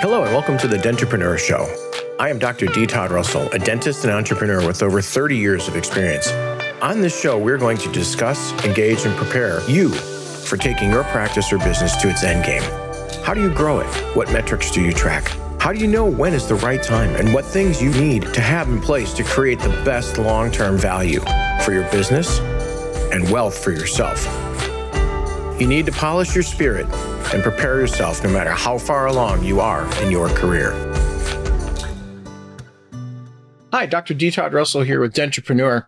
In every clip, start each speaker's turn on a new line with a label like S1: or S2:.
S1: Hello, and welcome to the Dentrepreneur Show. I am Dr. D. Todd Russell, a dentist and entrepreneur with over 30 years of experience. On this show, we're going to discuss, engage, and prepare you for taking your practice or business to its end game. How do you grow it? What metrics do you track? How do you know when is the right time and what things you need to have in place to create the best long term value for your business and wealth for yourself? You need to polish your spirit and prepare yourself no matter how far along you are in your career. Hi, Dr. D. Todd Russell here with Dentrepreneur.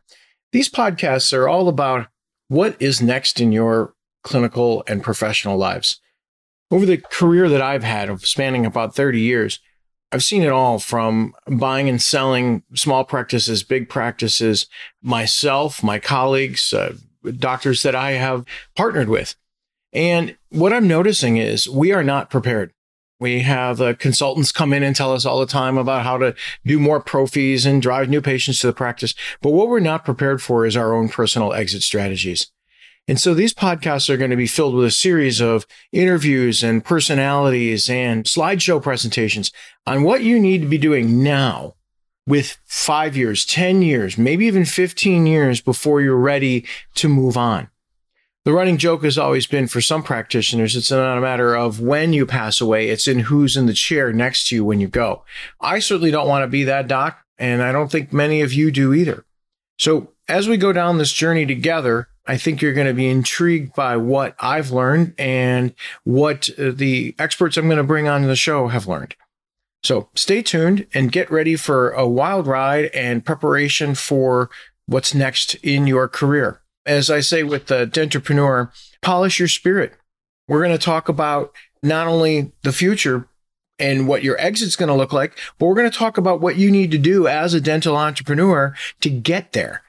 S1: These podcasts are all about what is next in your clinical and professional lives. Over the career that I've had of spanning about 30 years, I've seen it all from buying and selling small practices, big practices, myself, my colleagues, uh, doctors that I have partnered with. And what I'm noticing is we are not prepared. We have uh, consultants come in and tell us all the time about how to do more pro fees and drive new patients to the practice. But what we're not prepared for is our own personal exit strategies. And so these podcasts are going to be filled with a series of interviews and personalities and slideshow presentations on what you need to be doing now with five years, 10 years, maybe even 15 years before you're ready to move on. The running joke has always been for some practitioners, it's not a matter of when you pass away, it's in who's in the chair next to you when you go. I certainly don't want to be that doc, and I don't think many of you do either. So, as we go down this journey together, I think you're going to be intrigued by what I've learned and what uh, the experts I'm going to bring on the show have learned. So, stay tuned and get ready for a wild ride and preparation for what's next in your career as I say with Dentrepreneur, polish your spirit. We're going to talk about not only the future and what your exit's going to look like, but we're going to talk about what you need to do as a dental entrepreneur to get there.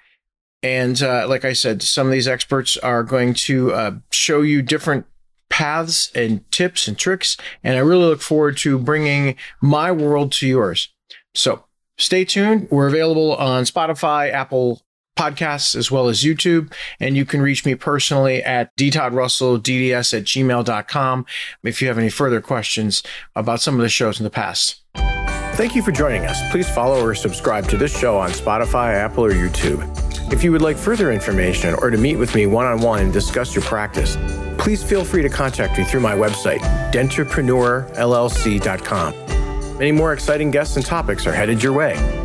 S1: And uh, like I said, some of these experts are going to uh, show you different paths and tips and tricks. And I really look forward to bringing my world to yours. So stay tuned. We're available on Spotify, Apple podcasts as well as YouTube. And you can reach me personally at dtoddrussell.dds at gmail.com if you have any further questions about some of the shows in the past. Thank you for joining us. Please follow or subscribe to this show on Spotify, Apple, or YouTube. If you would like further information or to meet with me one on one and discuss your practice, please feel free to contact me through my website, dentrepreneurllc.com. Many more exciting guests and topics are headed your way.